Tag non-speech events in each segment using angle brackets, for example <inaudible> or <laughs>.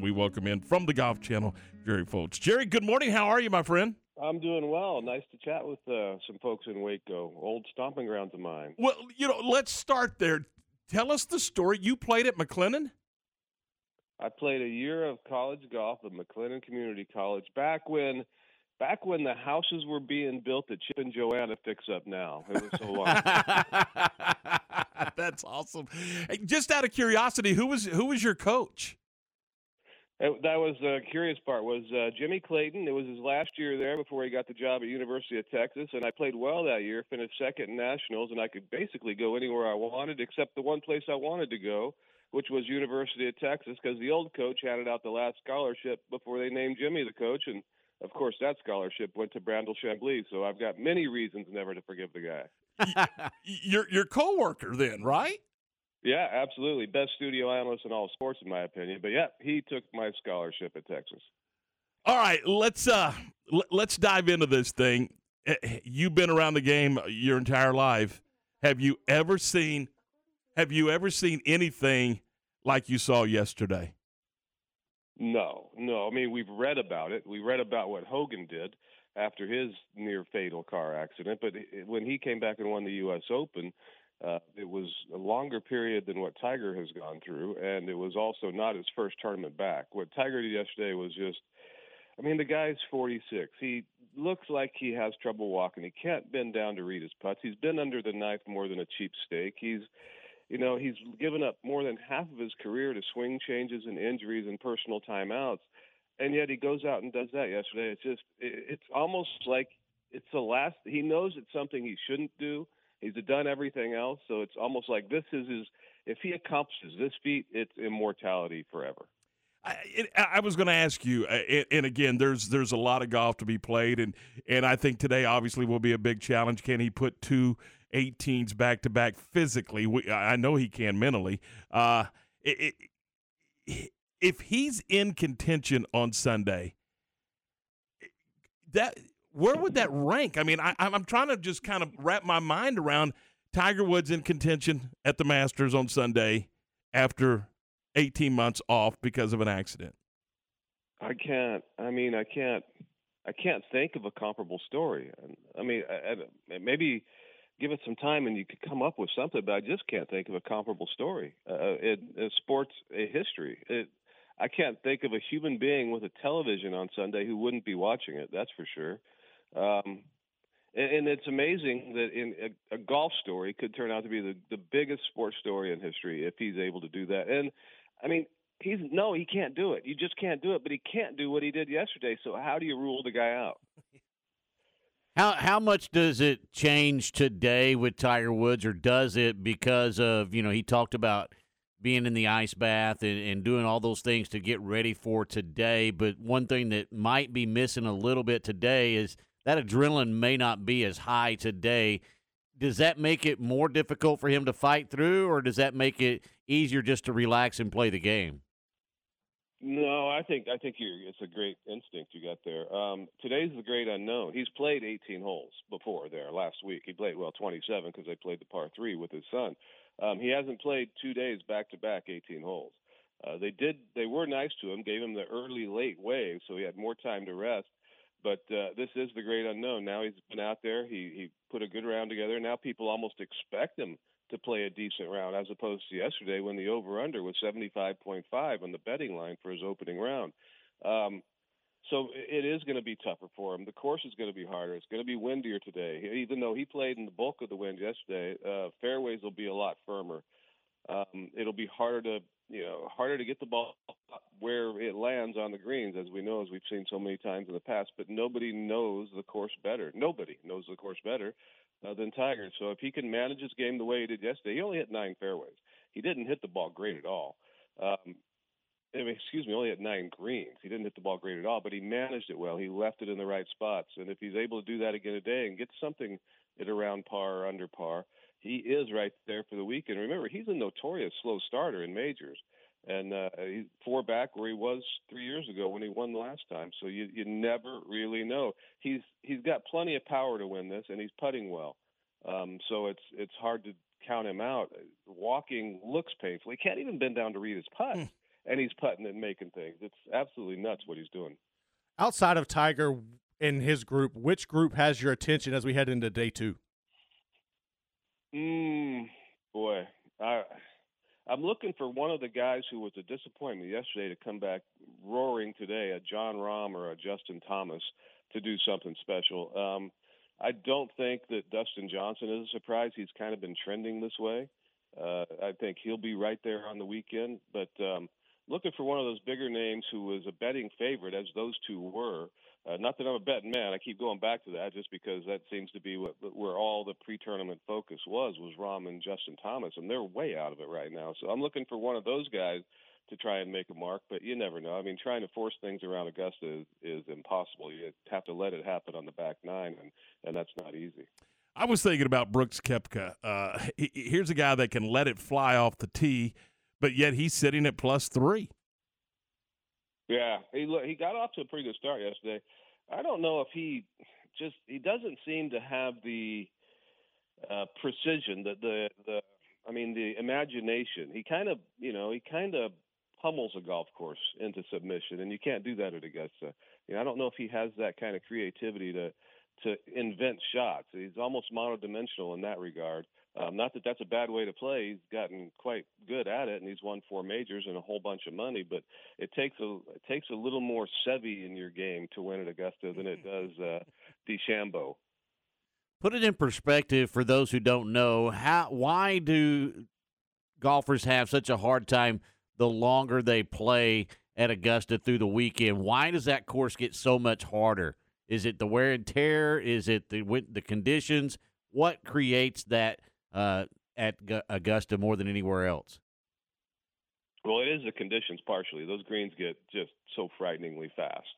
and we welcome in from the Golf Channel, Jerry Foltz. Jerry, good morning. How are you, my friend? I'm doing well. Nice to chat with uh, some folks in Waco, old stomping grounds of mine. Well, you know, let's start there. Tell us the story. You played at McLennan? I played a year of college golf at McLennan Community College back when back when the houses were being built that Chip and Joanna fix up now. It was so long. <laughs> That's awesome. Just out of curiosity, who was who was your coach? It, that was the curious part was uh, Jimmy Clayton. It was his last year there before he got the job at University of Texas, and I played well that year. Finished second in nationals, and I could basically go anywhere I wanted except the one place I wanted to go, which was University of Texas, because the old coach handed out the last scholarship before they named Jimmy the coach, and of course that scholarship went to Brandel Chamblee. So I've got many reasons never to forgive the guy. <laughs> your your coworker, then, right? Yeah, absolutely. Best studio analyst in all sports, in my opinion. But yeah, he took my scholarship at Texas. All right, let's uh l- let's dive into this thing. Eh, eh, you've been around the game your entire life. Have you ever seen have you ever seen anything like you saw yesterday? No, no. I mean, we've read about it. We read about what Hogan did after his near fatal car accident, but when he came back and won the U.S. Open, uh, it was a longer period than what Tiger has gone through, and it was also not his first tournament back. What Tiger did yesterday was just, I mean, the guy's 46. He looks like he has trouble walking. He can't bend down to read his putts. He's been under the knife more than a cheap steak. He's, you know, he's given up more than half of his career to swing changes and injuries and personal timeouts, and yet he goes out and does that yesterday. It's just, it's almost like it's the last. He knows it's something he shouldn't do He's done everything else, so it's almost like this is his. If he accomplishes this feat, it's immortality forever. I, it, I was going to ask you, uh, and again, there's there's a lot of golf to be played, and and I think today obviously will be a big challenge. Can he put two 18s back to back physically? We, I know he can mentally. Uh, it, it, if he's in contention on Sunday, that where would that rank? I mean, I, I'm trying to just kind of wrap my mind around Tiger Woods in contention at the Masters on Sunday after 18 months off because of an accident. I can't. I mean, I can't. I can't think of a comparable story. I mean, I, I, maybe give it some time and you could come up with something, but I just can't think of a comparable story uh, in, in sports history. It, I can't think of a human being with a television on Sunday who wouldn't be watching it. That's for sure. Um, and, and, it's amazing that in a, a, golf story could turn out to be the, the biggest sports story in history if he's able to do that. And I mean, he's no, he can't do it. You just can't do it. But he can't do what he did yesterday. So how do you rule the guy out? <laughs> How how much does it change today with Tiger Woods, or does it because of you know he talked about being in the ice bath and, and doing all those things to get ready for today? But one thing that might be missing a little bit today is that adrenaline may not be as high today. Does that make it more difficult for him to fight through, or does that make it easier just to relax and play the game? No, I think I think it's a great instinct you got there. Um, today's the great unknown. He's played 18 holes before there last week. He played well 27 because they played the par three with his son. Um, he hasn't played two days back to back 18 holes. Uh, they did. They were nice to him, gave him the early late wave, so he had more time to rest. But uh, this is the great unknown. Now he's been out there. He he put a good round together. Now people almost expect him to play a decent round, as opposed to yesterday when the over under was 75.5 on the betting line for his opening round. Um, so it is going to be tougher for him. The course is going to be harder. It's going to be windier today. Even though he played in the bulk of the wind yesterday, uh, fairways will be a lot firmer. Um, it'll be harder to you know harder to get the ball where it lands on the greens, as we know, as we've seen so many times in the past. But nobody knows the course better. Nobody knows the course better uh, than Tiger. So if he can manage his game the way he did yesterday, he only hit nine fairways. He didn't hit the ball great at all. Um, excuse me, only had nine greens. He didn't hit the ball great at all, but he managed it well. He left it in the right spots, and if he's able to do that again today and get something at around par or under par, he is right there for the weekend. Remember, he's a notorious slow starter in majors, and uh, he's four back where he was three years ago when he won the last time. So you you never really know. He's he's got plenty of power to win this, and he's putting well. Um, so it's it's hard to count him out. Walking looks painful. He can't even bend down to read his putt. Hmm. and he's putting and making things. It's absolutely nuts what he's doing. Outside of Tiger and his group, which group has your attention as we head into day two? Mm, boy, I I'm looking for one of the guys who was a disappointment yesterday to come back roaring today, a Jon Rahm or a Justin Thomas, to do something special. Um, I don't think that Dustin Johnson is a surprise. He's kind of been trending this way. Uh, I think he'll be right there on the weekend, but um, looking for one of those bigger names who was a betting favorite, as those two were. Uh, not that I'm a betting man. I keep going back to that just because that seems to be what, where all the pre-tournament focus was was Rahm and Justin Thomas, and they're way out of it right now. So I'm looking for one of those guys to try and make a mark, but you never know. I mean, trying to force things around Augusta is, is impossible. You have to let it happen on the back nine, and and that's not easy. I was thinking about Brooks Koepka. Uh, he, here's a guy that can let it fly off the tee, but yet he's sitting at plus three. Yeah, he he got off to a pretty good start yesterday. I don't know if he just he doesn't seem to have the uh, precision that the the I mean the imagination. He kind of you know he kind of pummels a golf course into submission, and you can't do that at Augusta. You know, I don't know if he has that kind of creativity to to invent shots. He's almost monodimensional in that regard. Um, not that that's a bad way to play. He's gotten quite good at it, and he's won four majors and a whole bunch of money. But it takes a it takes a little more Seve in your game to win at Augusta than it does uh, <laughs> DeChambeau. Put it in perspective for those who don't know. How why do golfers have such a hard time the longer they play at Augusta through the weekend? Why does that course get so much harder? Is it the wear and tear? Is it the the conditions? What creates that uh, at Augusta more than anywhere else? Well, it is the conditions partially. Those greens get just so frighteningly fast.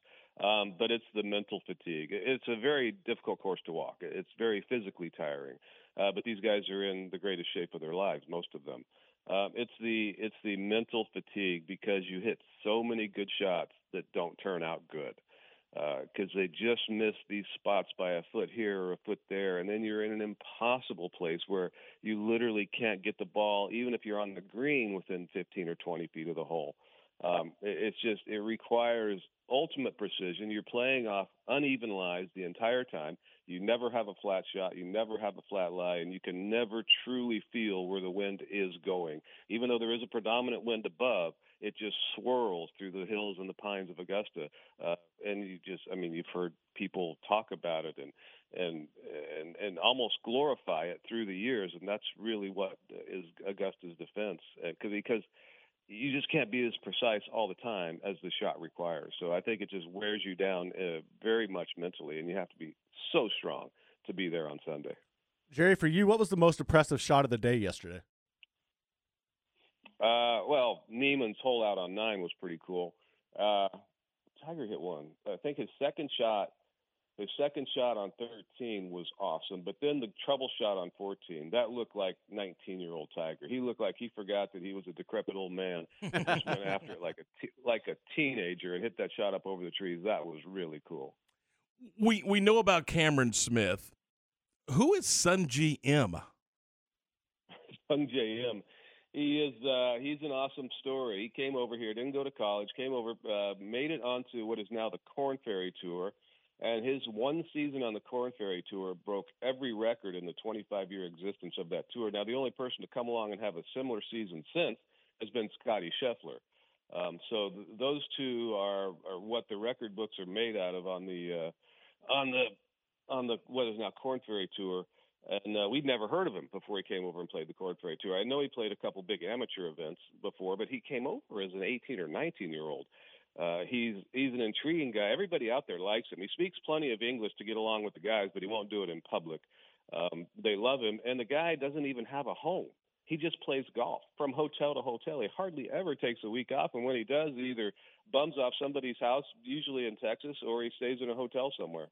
Um, but it's the mental fatigue. It's a very difficult course to walk. It's very physically tiring. Uh, but these guys are in the greatest shape of their lives, most of them. Um, it's the it's the mental fatigue because you hit so many good shots that don't turn out good because uh, they just miss these spots by a foot here or a foot there, and then you're in an impossible place where you literally can't get the ball, even if you're on the green within 15 or 20 feet of the hole. Um, it, it's just it requires ultimate precision. You're playing off uneven lies the entire time. You never have a flat shot. You never have a flat lie, and you can never truly feel where the wind is going. Even though there is a predominant wind above, it just swirls through the hills and the pines of Augusta. Uh, and you just, I mean, you've heard people talk about it and and and and almost glorify it through the years, and that's really what is Augusta's defense, uh, because you just can't be as precise all the time as the shot requires. So I think it just wears you down uh, very much mentally, and you have to be so strong to be there on Sunday. Jerry, for you, what was the most impressive shot of the day yesterday? Uh, well, Niemann's hole out on nine was pretty cool. Uh, Tiger hit one. I think his second shot, his second shot on 13 was awesome, but then the trouble shot on 14, that looked like 19-year-old Tiger. He looked like he forgot that he was a decrepit old man and just went <laughs> after it like a like a teenager and hit that shot up over the trees. That was really cool. We we know about Cameron Smith. Who is Sungjae Im? Sungjae Im he is uh, he's an awesome story. He came over here, didn't go to college, came over, uh, made it onto what is now the Korn Ferry Tour, and his one season on the Korn Ferry Tour broke every record in the 25 year existence of that tour. Now, the only person to come along and have a similar season since has been Scotty Scheffler. Um, so th- those two are, are what the record books are made out of on the uh, on the on the what is now Korn Ferry Tour and uh, we'd never heard of him before he came over and played the Korn Ferry Tour. I know he played a couple big amateur events before, but he came over as an 18 or 19 year old. Uh, he's he's an intriguing guy. Everybody out there likes him. He speaks plenty of English to get along with the guys, but he won't do it in public. Um, they love him, and the guy doesn't even have a home. He just plays golf from hotel to hotel. He hardly ever takes a week off, and when he does, he either bums off somebody's house, usually in Texas, or he stays in a hotel somewhere.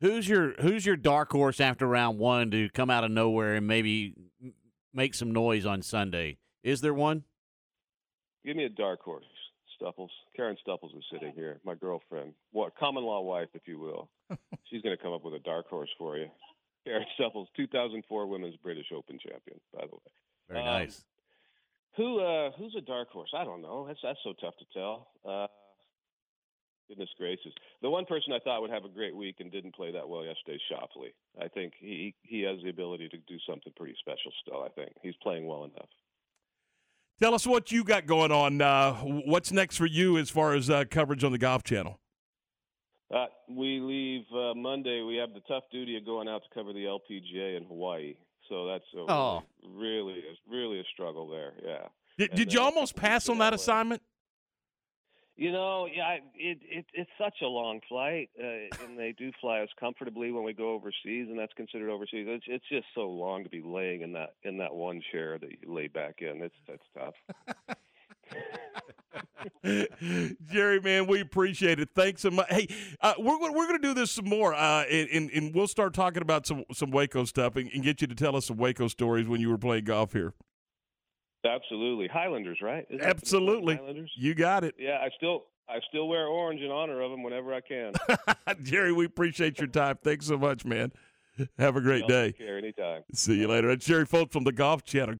Who's your Who's your dark horse after round one to come out of nowhere and maybe make some noise on Sunday? Is there one? Give me a dark horse, Karen Stupples is sitting here, my girlfriend, what common law wife, if you will. <laughs> She's going to come up with a dark horse for you. Karen Stupples, 2004 Women's British Open champion, by the way. Very um, nice. Who uh, who's a dark horse? I don't know. That's that's so tough to tell. Uh, goodness gracious, the one person I thought would have a great week and didn't play that well yesterday, Schauffele. I think he he has the ability to do something pretty special. Still, I think he's playing well enough. Tell us what you got going on. Uh, what's next for you as far as uh, coverage on the Golf Channel? Uh, we leave uh, Monday. We have the tough duty of going out to cover the LPGA in Hawaii. So that's a Oh. really, really, really a struggle there. Yeah. Did, did you almost pass on that LA. assignment? You know, yeah, it, it it's such a long flight, uh, and they do fly us comfortably when we go overseas, and that's considered overseas. It's it's just so long to be laying in that in that one chair that you lay back in. It's that's tough. <laughs> Jerry, man, we appreciate it. Thanks so much. Hey, uh, we're we're going to do this some more, uh, and and we'll start talking about some some Waco stuff and, and get you to tell us some Waco stories when you were playing golf here. Absolutely, Highlanders, right? Isn't Absolutely. Highlanders. You got it, Yeah, I still I still wear orange in honor of them whenever I can. <laughs> Jerry. We appreciate your time. Thanks so much, man. Have a great day. Care anytime. See you later. That's Jerry Foltz from the Golf Channel.